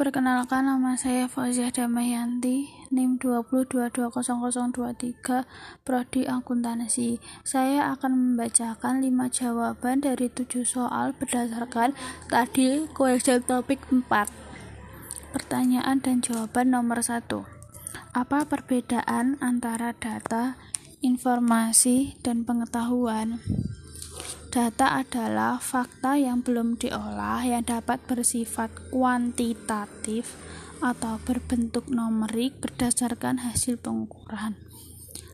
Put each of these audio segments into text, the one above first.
Perkenalkan nama saya Fauziah Damayanti, NIM 2220023, Prodi Akuntansi. Saya akan membacakan 5 jawaban dari 7 soal berdasarkan tadi question topik 4. Pertanyaan dan jawaban nomor 1. Apa perbedaan antara data, informasi, dan pengetahuan? Data adalah fakta yang belum diolah yang dapat bersifat kuantitatif atau berbentuk numerik berdasarkan hasil pengukuran.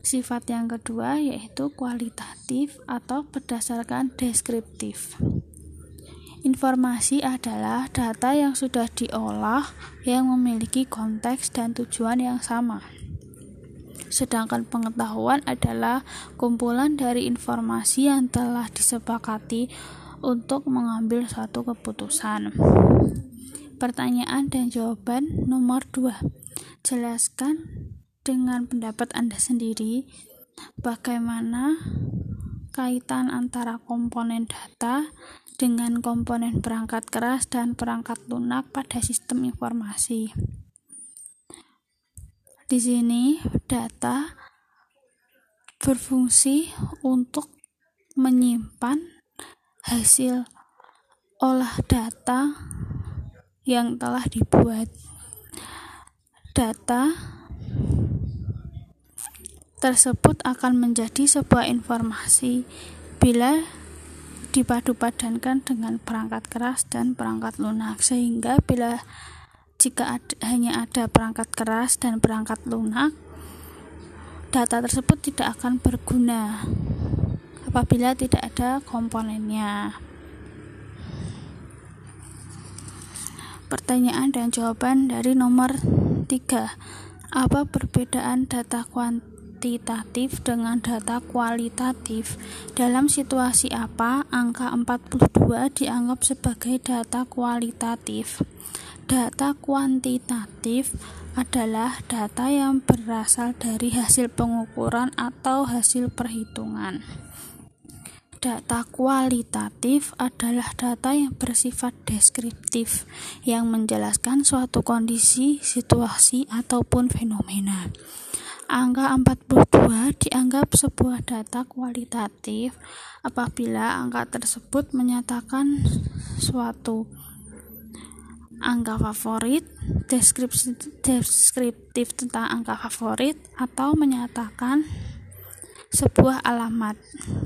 Sifat yang kedua yaitu kualitatif atau berdasarkan deskriptif. Informasi adalah data yang sudah diolah yang memiliki konteks dan tujuan yang sama sedangkan pengetahuan adalah kumpulan dari informasi yang telah disepakati untuk mengambil suatu keputusan. Pertanyaan dan jawaban nomor 2. Jelaskan dengan pendapat Anda sendiri bagaimana kaitan antara komponen data dengan komponen perangkat keras dan perangkat lunak pada sistem informasi. Di sini data berfungsi untuk menyimpan hasil olah data yang telah dibuat. Data tersebut akan menjadi sebuah informasi bila dipadu-padankan dengan perangkat keras dan perangkat lunak sehingga bila jika ad, hanya ada perangkat keras dan perangkat lunak, data tersebut tidak akan berguna apabila tidak ada komponennya. Pertanyaan dan jawaban dari nomor 3. Apa perbedaan data kuantitatif dengan data kualitatif? Dalam situasi apa angka 42 dianggap sebagai data kualitatif? Data kuantitatif adalah data yang berasal dari hasil pengukuran atau hasil perhitungan. Data kualitatif adalah data yang bersifat deskriptif, yang menjelaskan suatu kondisi, situasi, ataupun fenomena. Angka 42 dianggap sebuah data kualitatif apabila angka tersebut menyatakan suatu angka favorit, deskripsi, deskriptif tentang angka favorit, atau menyatakan sebuah alamat.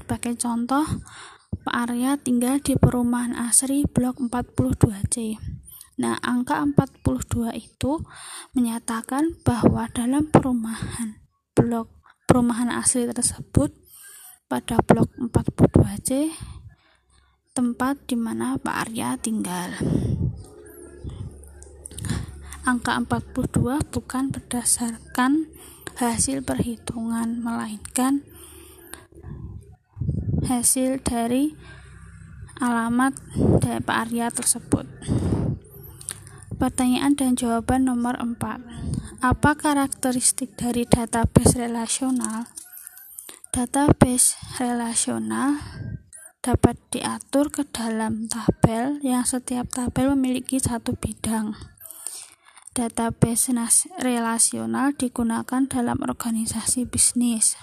Sebagai contoh, Pak Arya tinggal di perumahan Asri Blok 42C. Nah, angka 42 itu menyatakan bahwa dalam perumahan blok perumahan asli tersebut pada blok 42C tempat di mana Pak Arya tinggal angka 42 bukan berdasarkan hasil perhitungan melainkan hasil dari alamat dari Pak Arya tersebut. Pertanyaan dan jawaban nomor 4 apa karakteristik dari database relasional? Database relasional dapat diatur ke dalam tabel yang setiap tabel memiliki satu bidang Database relasional digunakan dalam organisasi bisnis.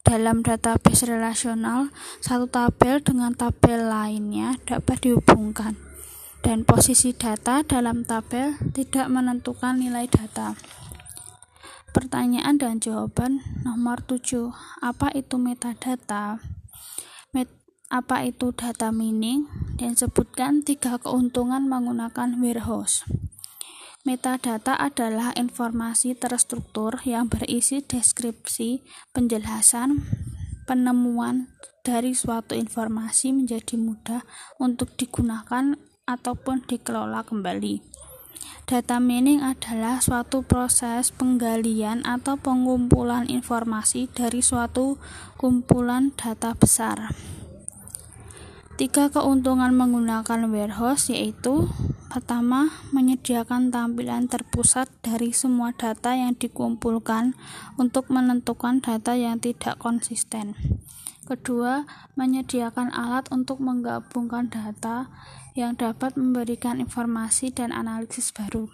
Dalam database relasional, satu tabel dengan tabel lainnya dapat dihubungkan, dan posisi data dalam tabel tidak menentukan nilai data. Pertanyaan dan jawaban nomor 7. Apa itu metadata? Met apa itu data mining? Dan sebutkan tiga keuntungan menggunakan warehouse. Metadata adalah informasi terstruktur yang berisi deskripsi, penjelasan, penemuan dari suatu informasi menjadi mudah untuk digunakan ataupun dikelola kembali. Data mining adalah suatu proses penggalian atau pengumpulan informasi dari suatu kumpulan data besar. Tiga keuntungan menggunakan warehouse yaitu Pertama, menyediakan tampilan terpusat dari semua data yang dikumpulkan untuk menentukan data yang tidak konsisten. Kedua, menyediakan alat untuk menggabungkan data yang dapat memberikan informasi dan analisis baru.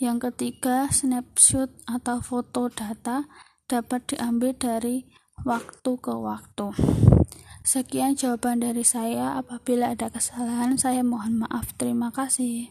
Yang ketiga, snapshot atau foto data dapat diambil dari waktu ke waktu. Sekian jawaban dari saya. Apabila ada kesalahan, saya mohon maaf. Terima kasih.